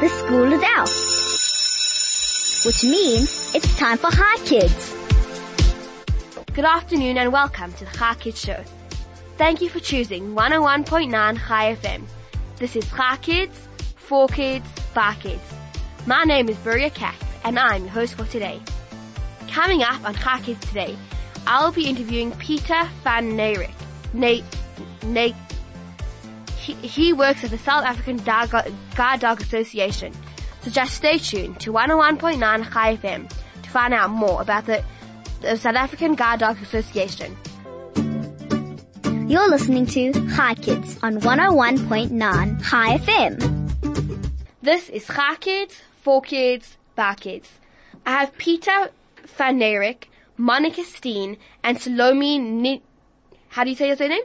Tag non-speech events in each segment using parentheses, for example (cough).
the school is out. Which means it's time for Chai Kids. Good afternoon and welcome to the Chai Kids Show. Thank you for choosing 101.9 Chai FM. This is Chai Kids, for kids, by kids. My name is Bruria Katz and I'm your host for today. Coming up on Chai Kids today, I'll be interviewing Pieter van Niekerk. Nate, Nate, he, he works at the South African Guide Dog Association. So just stay tuned to 101.9 Chai FM to find out more about the, the South African Guide Dog Association. You're listening to Chai Kids on 101.9 Chai FM. This is Chai Kids, for kids, by kids. I have Pieter van Niekerk, Monica Steen, and Salome Ni- how do you say your surname?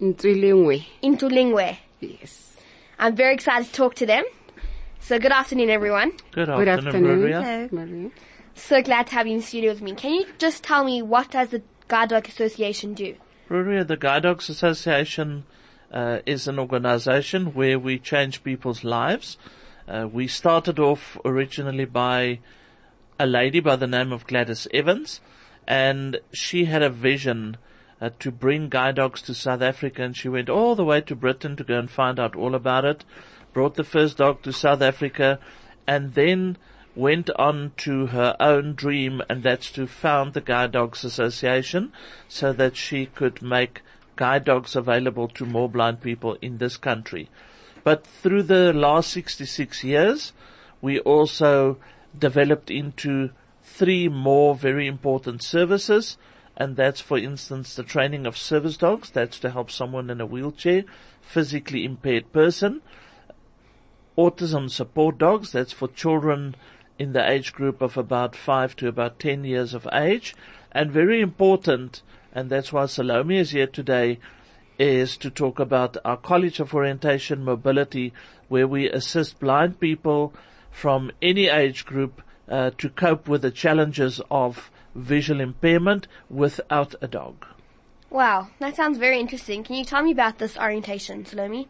Ntulingwe. Intulingwe. Yes. I'm very excited to talk to them. So good afternoon, everyone. Good Good afternoon, afternoon. Maria. Maria. So glad to have you in the studio with me. Can you just tell me what does the Guide Dog Association do? Maria, the Guide Dogs Association uh, is an organization where we change people's lives. Uh, we started off originally by a lady by the name of Gladys Evans, and she had a vision uh, to bring guide dogs to South Africa, and she went all the way to Britain to go and find out all about it. Brought the first dog to South Africa, and then went on to her own dream, and that's to found the Guide Dogs Association, so that she could make guide dogs available to more blind people in this country. But through the last 66 years, we also developed into three more very important services, and that's for instance the training of service dogs, that's to help someone in a wheelchair, physically impaired person, autism support dogs, that's for children in the age group of about 5 to about 10 years of age, and very important, and that's why Salome is here today, is to talk about our College of Orientation Mobility, where we assist blind people from any age group uh, to cope with the challenges of visual impairment without a dog. Wow, that sounds very interesting. Can you tell me about this orientation, Salome?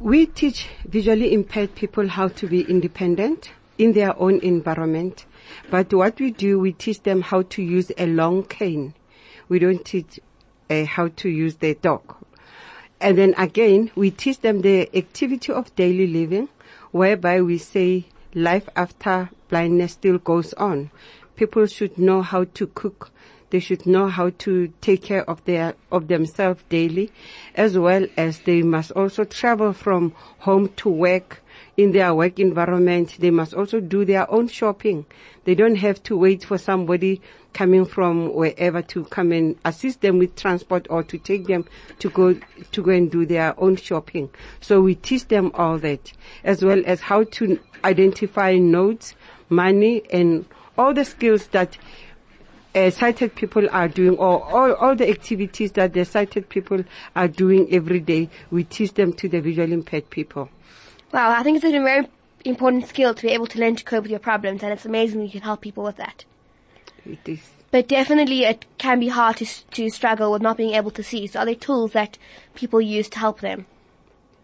We teach visually impaired people how to be independent in their own environment. But what we do, we teach them how to use a long cane. We don't teach uh, how to use the dog. And then again, we teach them the activity of daily living, whereby we say life after blindness still goes on. People should know how to cook. They should know how to take care of their, of themselves daily, as well as they must also travel from home to work in their work environment. They must also do their own shopping. They don't have to wait for somebody coming from wherever to come and assist them with transport or to take them to go to go and do their own shopping. So we teach them all that, as well as how to identify notes, money, and all the skills that uh, sighted people are doing, or all, all the activities that the sighted people are doing every day. We teach them to the visually impaired people. Wow, I think it's a very important skill to be able to learn to cope with your problems, and it's amazing you can help people with that. It is. But definitely it can be hard to, to struggle with not being able to see. So are there tools that people use to help them?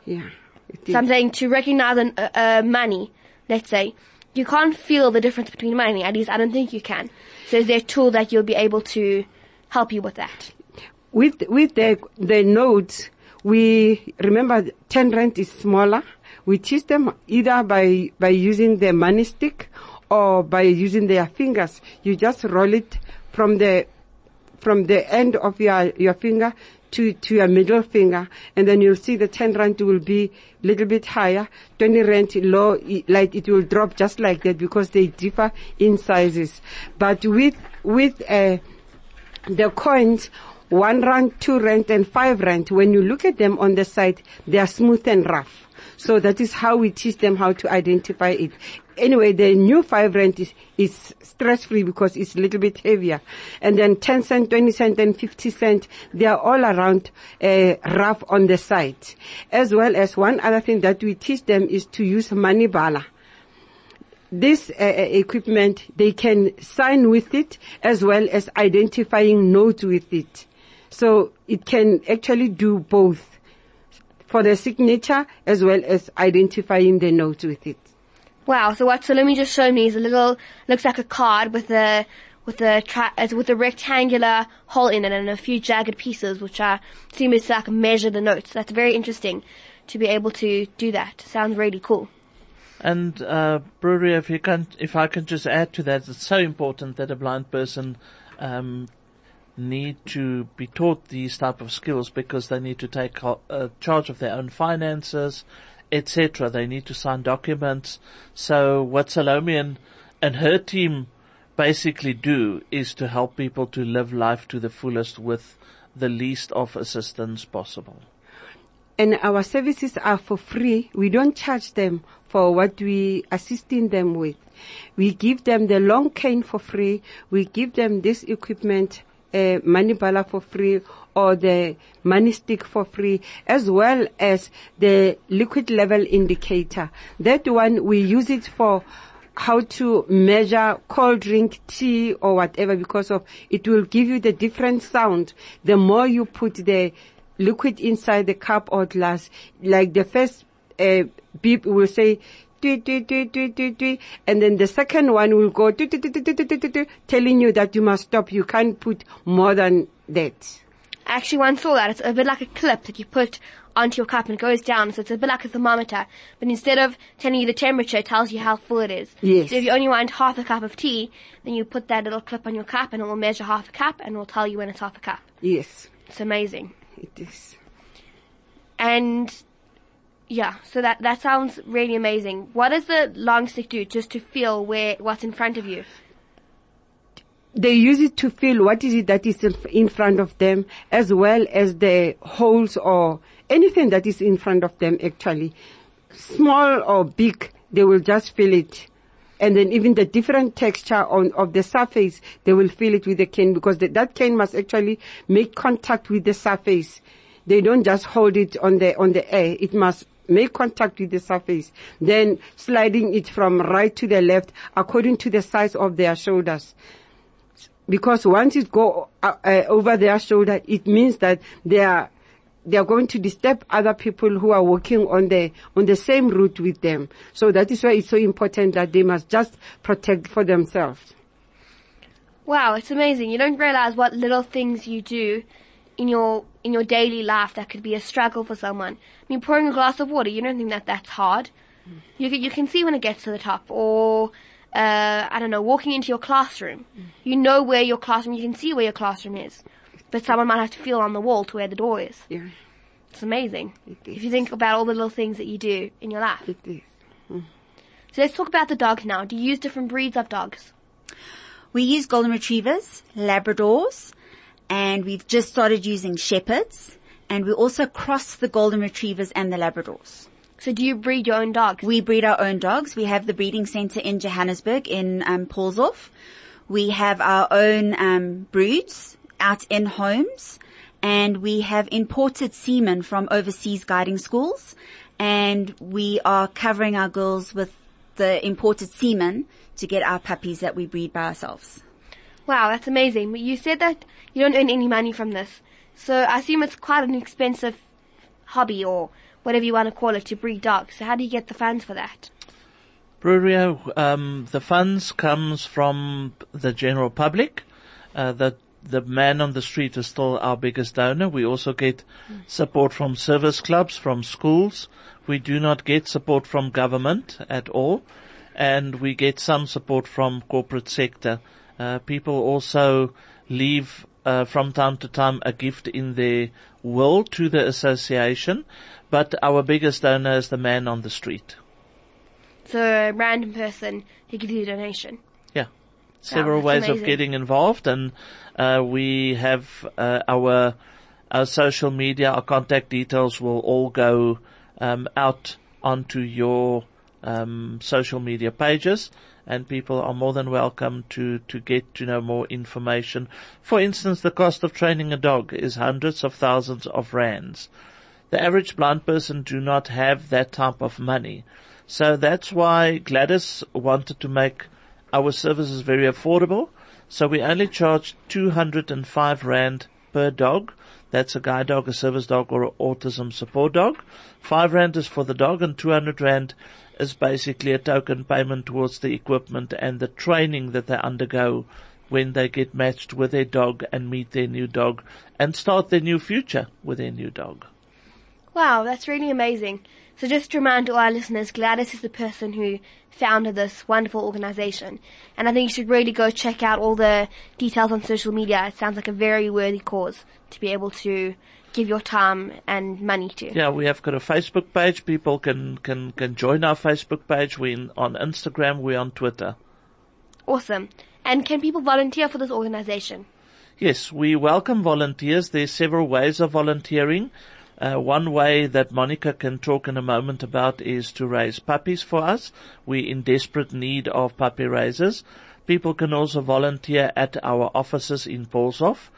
Yeah. It is. So I'm saying to recognize an, uh, uh, money, let's say, you can't feel the difference between money. At least I don't think you can. So is there a tool that you'll be able to help you with that? with with the the nodes, we remember ten rand is smaller. We teach them either by by using the money stick or by using their fingers. You just roll it from the from the end of your your finger to to your middle finger, and then you'll see the ten rand will be a little bit higher. Twenty rand low, like it will drop just like that because they differ in sizes. But with with uh, the coins, one rand, two rand, and five rand, when you look at them on the side, they are smooth and rough. So that is how we teach them how to identify it. Anyway, the new five rand is, is stress free because it's a little bit heavier. And then 10 cent, 20 cent, and 50 cent, they are all around uh, rough on the side. As well as one other thing that we teach them is to use money bala this uh, uh, equipment, they can sign with it as well as identifying notes with it. So it can actually do both. For the signature as well as identifying the note with it. Wow. So what Salome just showed me is a little, looks like a card with a, with a tri- with a rectangular hole in it and a few jagged pieces, which I assume is like measure the notes. That's very interesting to be able to do that. Sounds really cool. And uh, Bruria, if you can, if I can just add to that, it's so important that a blind person um, need to be taught these type of skills because they need to take uh, charge of their own finances, etc. They need to sign documents. So what Salome and, and her team basically do is to help people to live life to the fullest with the least of assistance possible. And our services are for free. We don't charge them for what we assisting them with. We give them the long cane for free. We give them this equipment, uh, money bala for free or the money stick for free as well as the liquid level indicator. That one we use it for how to measure cold drink, tea or whatever because of it will give you the different sound. The more you put the liquid inside the cup or glass, like the first uh, beep will say, And then the second one will go telling you that you must stop. You can't put more than that. I actually once saw that. It's a bit like a clip that you put onto your cup and it goes down. So it's a bit like a thermometer. But instead of telling you the temperature, it tells you how full it is. Yes. So if you only want half a cup of tea, then you put that little clip on your cup and it will measure half a cup and it will tell you when it's half a cup. Yes, It's amazing. it is. And yeah, so that, that sounds really amazing. What does the long stick do just to feel where, what's in front of you? they use it to feel what is it that is in- front of them as well as the holes or anything that is in front of them actually. Small or big, they will just feel it. And then even the different texture on, of the surface, they will feel it with the cane because the, that cane must actually make contact with the surface. They don't just hold it on the, on the air. It must make contact with the surface. Then sliding it from right to the left according to the size of their shoulders because once it go uh, uh, over their shoulder, it means that they are they are going to disturb other people who are walking on the on the same route with them. So that is why it's so important that they must just protect for themselves. Wow, it's amazing. You don't realize what little things you do in your in your daily life that could be a struggle for someone. I mean, pouring a glass of water, you don't think that that's hard. You can, you can see when it gets to the top, or uh, I don't know, walking into your classroom. You know where your classroom, you can see where your classroom is, but someone might have to feel on the wall to where the door is. Yeah, It's amazing it if you think about all the little things that you do in your life. It is. So let's talk about the dogs now. Do you use different breeds of dogs? We use golden retrievers, labradors, and we've just started using shepherds, and we also cross the golden retrievers and the labradors. So do you breed your own dogs? We breed our own dogs. We have the breeding center in Johannesburg in um, Paulshof. We have our own um, broods out in homes, and we have imported semen from overseas guiding schools, and we are covering our girls with the imported semen to get our puppies that we breed by ourselves. Wow, that's amazing. You said that you don't earn any money from this. So I assume it's quite an expensive hobby or whatever you want to call it to breed dogs. So how do you get the funds for that? Bruria, um, the funds comes from the general public. Uh, the the man on the street is still our biggest donor. We also get support from service clubs, from schools. We do not get support from government at all, and we get some support from corporate sector. Uh, people also leave uh, from time to time a gift in their will to the association, but our biggest donor is the man on the street. So a random person who gives you a donation. Yeah. Several that's ways of getting involved and, uh, we have, uh, our, our social media, our contact details will all go, um, out onto your, um, social media pages and people are more than welcome to, to get to know more information. For instance, the cost of training a dog is hundreds of thousands of rands. The average blind person do not have that type of money. So that's why Gladys wanted to make our services very affordable. So we only charge 205 Rand per dog. That's a guide dog, a service dog, or an autism support dog. Five rand is for the dog and 200 rand is basically a token payment towards the equipment and the training that they undergo when they get matched with their dog and meet their new dog and start their new future with their new dog. Wow, that's really amazing. So just to remind all our listeners, Gladys is the person who founded this wonderful organization. And I think you should really go check out all the details on social media. It sounds like a very worthy cause to be able to give your time and money to. Yeah, we have got a Facebook page. People can, can, can join our Facebook page. We're on Instagram. We're on Twitter. Awesome. And can people volunteer for this organization? Yes, we welcome volunteers. There's several ways of volunteering. Uh, one way that Monica can talk in a moment about is to raise puppies for us. We're in desperate need of puppy raisers. People can also volunteer at our offices in Paulshof,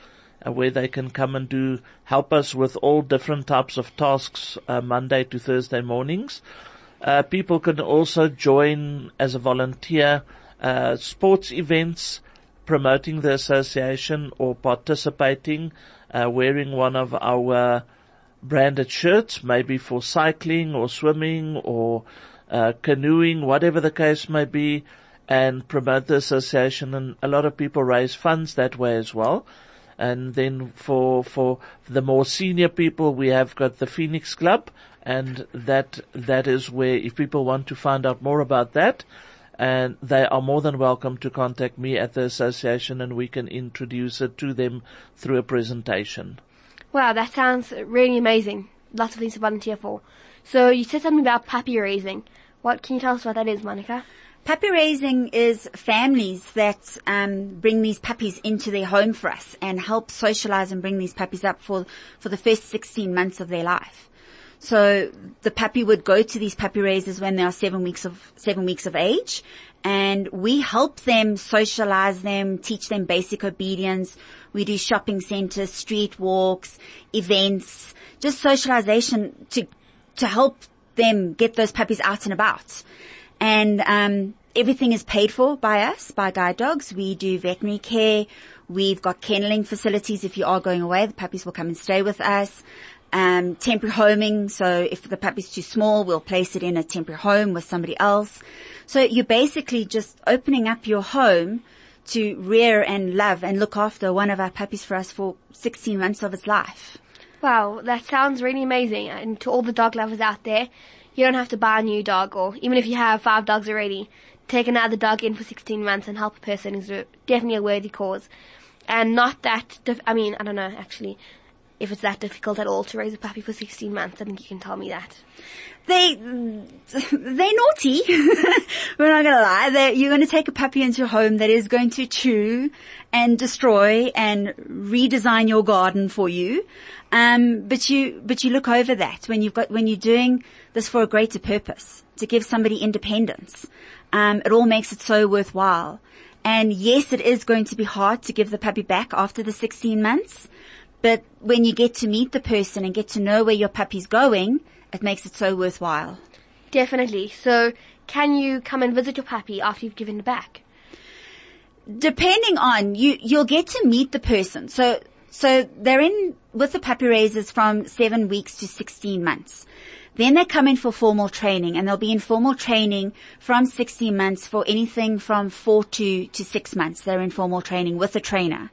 where they can come and do, help us with all different types of tasks, uh, Monday to Thursday mornings. Uh, people can also join as a volunteer, uh, sports events, promoting the association or participating, uh, wearing one of our branded shirts, maybe for cycling or swimming or uh, canoeing, whatever the case may be, and promote the association. And a lot of people raise funds that way as well. And then for for the more senior people, we have got the Phoenix Club, and that that is where if people want to find out more about that, and they are more than welcome to contact me at the association, and we can introduce it to them through a presentation. Wow, that sounds really amazing. Lots of things to volunteer for. So you said something about puppy raising. What can you tell us what that is, Monica? Puppy raising is families that um, bring these puppies into their home for us and help socialize and bring these puppies up for for the first 16 months of their life. So the puppy would go to these puppy raisers when they are seven weeks of seven weeks of age, and we help them socialize them, teach them basic obedience. We do shopping centers, street walks, events, just socialization to to help them get those puppies out and about. And um, everything is paid for by us, by guide dogs. We do veterinary care. We've got kenneling facilities. If you are going away, the puppies will come and stay with us. Um, temporary homing. So if the puppy's too small, we'll place it in a temporary home with somebody else. So you're basically just opening up your home to rear and love and look after one of our puppies for us for 16 months of its life. Wow, that sounds really amazing. And to all the dog lovers out there, you don't have to buy a new dog or even if you have five dogs already, take another dog in for 16 months and help a person is definitely a worthy cause. And not that, dif- I mean, I don't know actually if it's that difficult at all to raise a puppy for 16 months. I think you can tell me that. They, they're naughty. (laughs) We're not gonna lie. They're, you're gonna take a puppy into your home that is going to chew and destroy and redesign your garden for you. Um, but you, but you look over that when you've got, when you're doing this for a greater purpose, to give somebody independence. Um, it all makes it so worthwhile. And yes, it is going to be hard to give the puppy back after the 16 months. But when you get to meet the person and get to know where your puppy's going, it makes it so worthwhile. Definitely. So can you come and visit your puppy after you've given it back? Depending on you, you'll get to meet the person. So, so they're in with the puppy raisers from seven weeks to 16 months. Then they come in for formal training and they'll be in formal training from 16 months for anything from four to, to six months. They're in formal training with a trainer.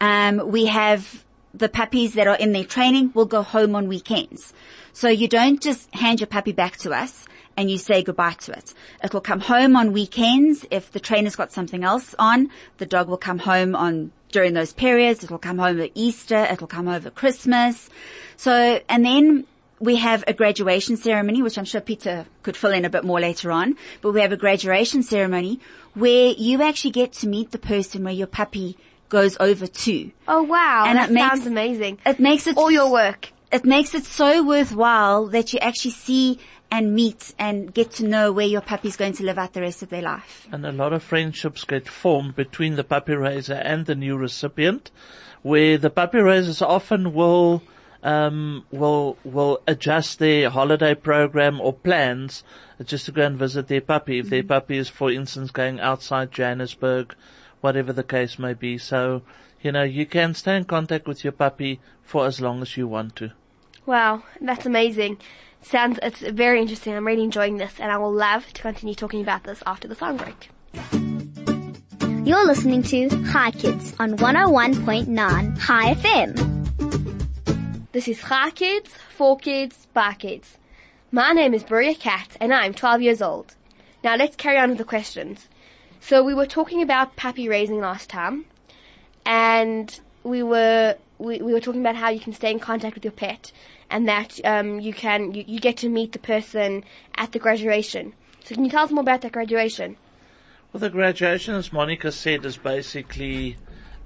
Um, we have the puppies that are in their training will go home on weekends. So you don't just hand your puppy back to us and you say goodbye to it. It will come home on weekends. If the trainer's got something else on, the dog will come home on during those periods. It will come home at Easter. It will come over Christmas. So, and then we have a graduation ceremony, which I'm sure Pieter could fill in a bit more later on, but we have a graduation ceremony where you actually get to meet the person where your puppy goes over to. Oh wow, And that it makes- sounds amazing. It makes it All your work. it makes it so worthwhile that you actually see and meet and get to know where your puppy's going to live out the rest of their life. And a lot of friendships get formed between the puppy raiser and the new recipient, where the puppy raisers often will um, will will adjust their holiday program or plans just to go and visit their puppy. If their puppy is, for instance, going outside Johannesburg, whatever the case may be. So, you know, you can stay in contact with your puppy for as long as you want to. Wow, that's amazing. Sounds, it's very interesting. I'm really enjoying this and I will love to continue talking about this after the song break. You're listening to Chai Kids on 101.9 Chai FM. This is Chai Kids, For Kids, By Kids. My name is Maria Cat and I'm 12 years old. Now let's carry on with the questions. So we were talking about puppy raising last time and we were, we, we were talking about how you can stay in contact with your pet and that um, you can, you, you get to meet the person at the graduation. So can you tell us more about that graduation? Well, the graduation, as Monica said, is basically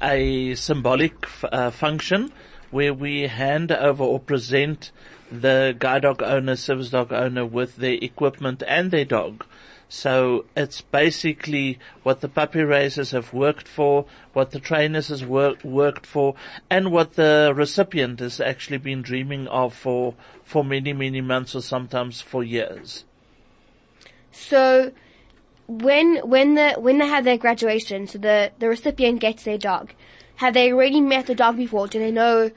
a symbolic uh, function where we hand over or present the guide dog owner, service dog owner with their equipment and their dog. So it's basically what the puppy raisers have worked for, what the trainers has work, worked for, and what the recipient has actually been dreaming of for, for many, many months or sometimes for years. So when when the when they have their graduation, so the the recipient gets their dog. Have they already met the dog before? Do they know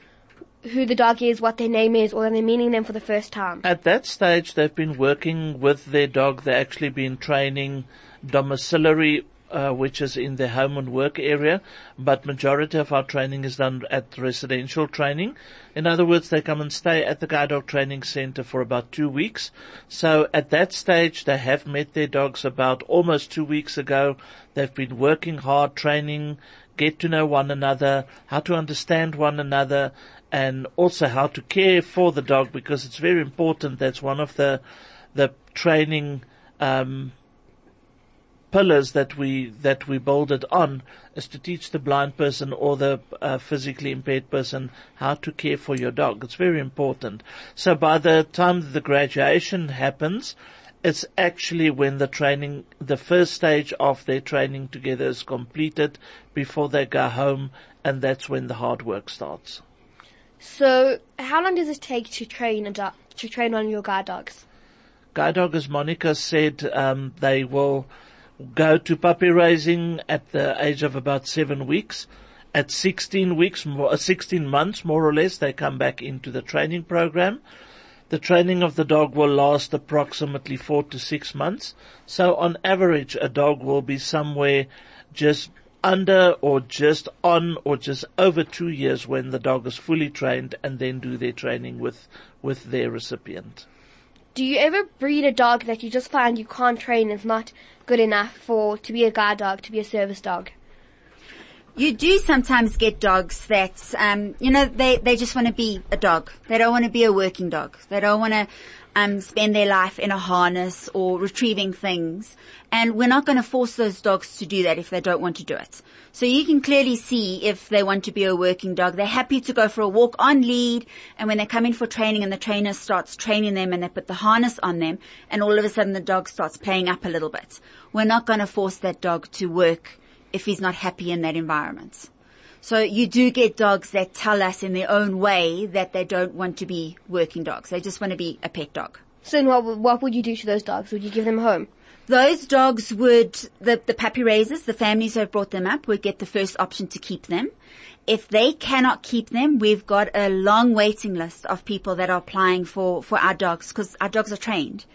who the dog is, what their name is, or are they meeting them for the first time? At that stage, they've been working with their dog. They've actually been training domiciliary uh, which is in the home and work area, but majority of our training is done at residential training. In other words, they come and stay at the guide dog training center for about two weeks. So at that stage, they have met their dogs about almost two weeks ago. They've been working hard, training, get to know one another, how to understand one another, and also how to care for the dog because it's very important. That's one of the the training um, pillars that we that we it on is to teach the blind person or the uh, physically impaired person how to care for your dog. It's very important. So by the time the graduation happens, it's actually when the training, the first stage of their training together is completed before they go home, and that's when the hard work starts. So, how long does it take to train a to train on your guide dogs? Guide dog, as Monica said, um, they will go to puppy raising at the age of about seven weeks. At 16 weeks, uh, 16 months more or less, they come back into the training program. The training of the dog will last approximately four to six months. So on average, a dog will be somewhere just under or just on or just over two years when the dog is fully trained and then do their training with, with their recipient. Do you ever breed a dog that you just find you can't train is not good enough for to be a guard dog, to be a service dog? You do sometimes get dogs that, um, you know, they, they just want to be a dog. They don't want to be a working dog. They don't want to um, spend their life in a harness or retrieving things. And we're not going to force those dogs to do that if they don't want to do it. So you can clearly see if they want to be a working dog. They're happy to go for a walk on lead. And when they come in for training and the trainer starts training them and they put the harness on them and all of a sudden the dog starts playing up a little bit. We're not going to force that dog to work if he's not happy in that environment. So you do get dogs that tell us in their own way that they don't want to be working dogs. They just want to be a pet dog. So what, what would you do to those dogs? Would you give them home? Those dogs would, the, the puppy raisers, the families who have brought them up would get the first option to keep them. If they cannot keep them, we've got a long waiting list of people that are applying for, for our dogs because our dogs are trained.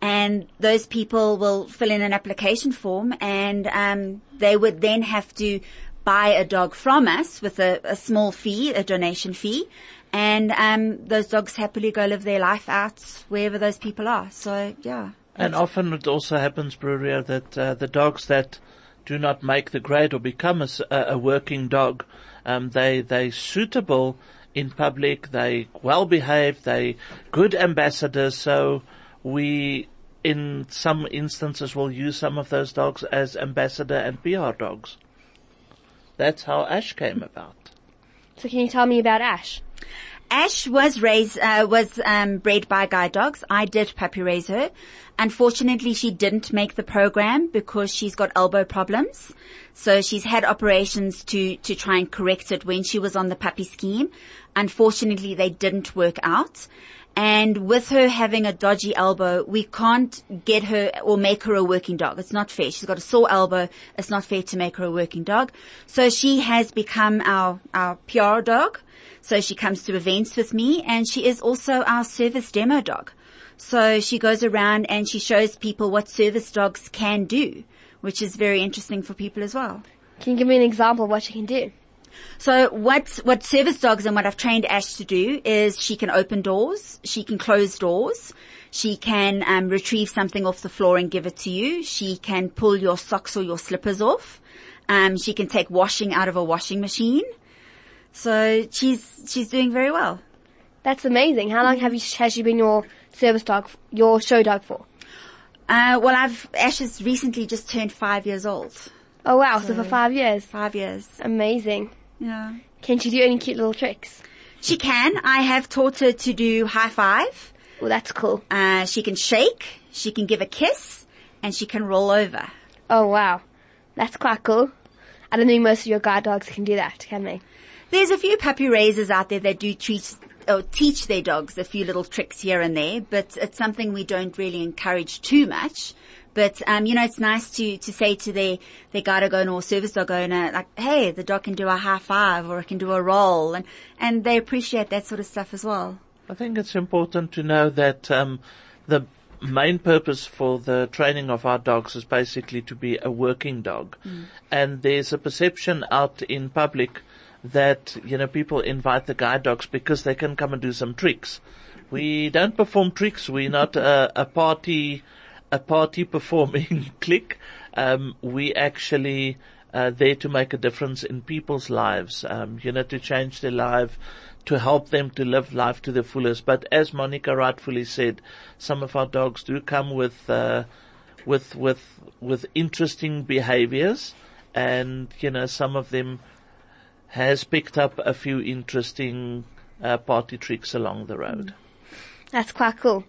And those people will fill in an application form and, um, they would then have to buy a dog from us with a, a small fee, a donation fee, and um, those dogs happily go live their life out wherever those people are. So yeah. And often it also happens, Bruria, that uh, the dogs that do not make the grade or become a, a working dog, um, they they suitable in public, they well behaved, they good ambassadors. So we, in some instances, will use some of those dogs as ambassador and PR dogs. That's how Ash came about. So can you tell me about Ash? Ash was raised, uh, was um, bred by guide dogs. I did puppy raise her. Unfortunately, she didn't make the program because she's got elbow problems. So she's had operations to to try and correct it when she was on the puppy scheme. Unfortunately, they didn't work out. And with her having a dodgy elbow, we can't get her or make her a working dog. It's not fair. She's got a sore elbow. It's not fair to make her a working dog. So she has become our, our PR dog. So she comes to events with me and she is also our service demo dog. So she goes around and she shows people what service dogs can do, which is very interesting for people as well. Can you give me an example of what she can do? So what, what service dogs and what I've trained Ash to do is she can open doors, she can close doors, she can um, retrieve something off the floor and give it to you, she can pull your socks or your slippers off, um, she can take washing out of a washing machine. So she's, she's doing very well. That's amazing. How long have you, has she been your service dog, your show dog for? Uh, well I've, Ash has recently just turned five years old. Oh wow, so, for five years. Five years. Amazing. Yeah. Can she do any cute little tricks? She can. I have taught her to do high five. Well, that's cool. Uh, she can shake, she can give a kiss, and she can roll over. Oh wow. That's quite cool. I don't think most of your guide dogs can do that, can they? There's a few puppy raisers out there that do treat or teach their dogs a few little tricks here and there, but it's something we don't really encourage too much. But um, you know, it's nice to to say to their their guide dog owner or service dog owner, like, hey, the dog can do a high five or it can do a roll, and and they appreciate that sort of stuff as well. I think it's important to know that um, the main purpose for the training of our dogs is basically to be a working dog, and there's a perception out in public that you know people invite the guide dogs because they can come and do some tricks. We don't perform tricks. We're not a, a party a party performing (laughs) clique. Um, we actually uh, there to make a difference in people's lives. Um, you know, to change their life, to help them to live life to the fullest. But as Monica rightfully said, some of our dogs do come with uh, with with with interesting behaviors, and you know, some of them has picked up a few interesting uh, party tricks along the road. That's quite cool.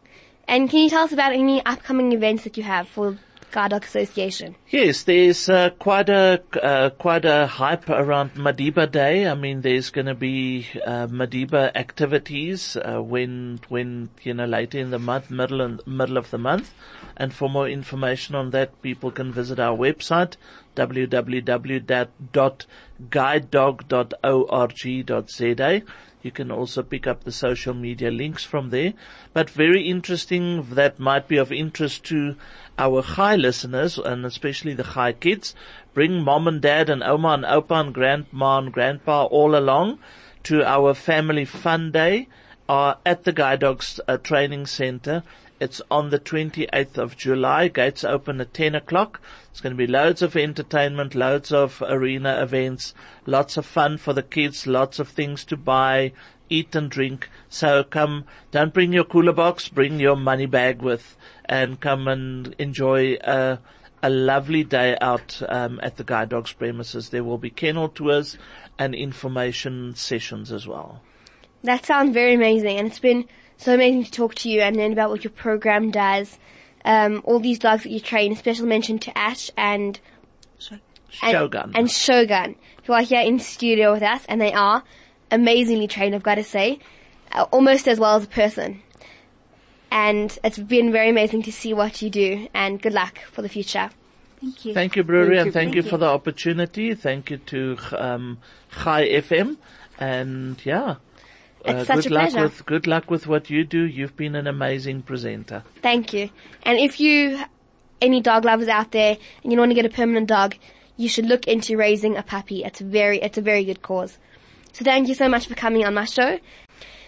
And can you tell us about any upcoming events that you have for Association? Yes, there's uh, quite a uh, quite a hype around Madiba Day. I mean, there's going to be uh, Madiba activities uh, when when you know later in the month, middle and middle of the month. And for more information on that, people can visit our website www.guidedog.org.za. You can also pick up the social media links from there. But very interesting, that might be of interest to our Chai listeners and especially the Chai kids. Bring mom and dad and Oma and Opa and grandma and grandpa all along to our family fun day uh, at the Guide Dogs uh, Training Center. It's on the 28th of July. Gates open at 10 o'clock. It's going to be loads of entertainment, loads of arena events, lots of fun for the kids, lots of things to buy, eat and drink. So come, don't bring your cooler box, bring your money bag with and come and enjoy a, a lovely day out um, at the Guide Dogs premises. There will be kennel tours and information sessions as well. That sounds very amazing, and it's been so amazing to talk to you and learn about what your program does. Um, all these dogs that you train, special mention to Ash and and, Shogun. and Shogun, who are here in studio with us, and they are amazingly trained, I've got to say, uh, almost as well as a person. And it's been very amazing to see what you do, and good luck for the future. Thank you. Thank you, Bruria, Thank and thank, Thank you you. for the opportunity. Thank you to um, Chai FM, and yeah, It's uh, such good a luck pleasure. with good luck with what you do. You've been an amazing presenter. Thank you. And if you, any dog lovers out there, and you want to get a permanent dog, you should look into raising a puppy. It's very, it's a very good cause. So thank you so much for coming on my show.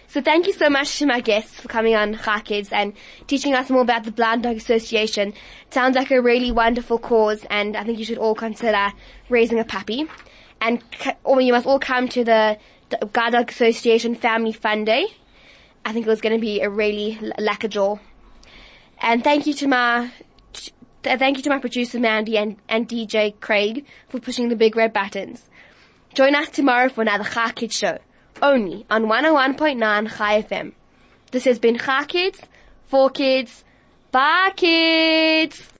So thank you so much to my guests for coming on Chai Kids and teaching us more about the Blind Dog Association. It sounds like a really wonderful cause and I think you should all consider raising a puppy. And or you must all come to the, Guide Dog Association Family Fun Day. I think it was going to be a really l- lack jaw. And thank you to my thank you to my producer Mandy and, and DJ Craig for pushing the big red buttons. Join us tomorrow for another Chai Kids show, only on 101.9 Chai FM. This has been Chai Kids, for kids, by kids.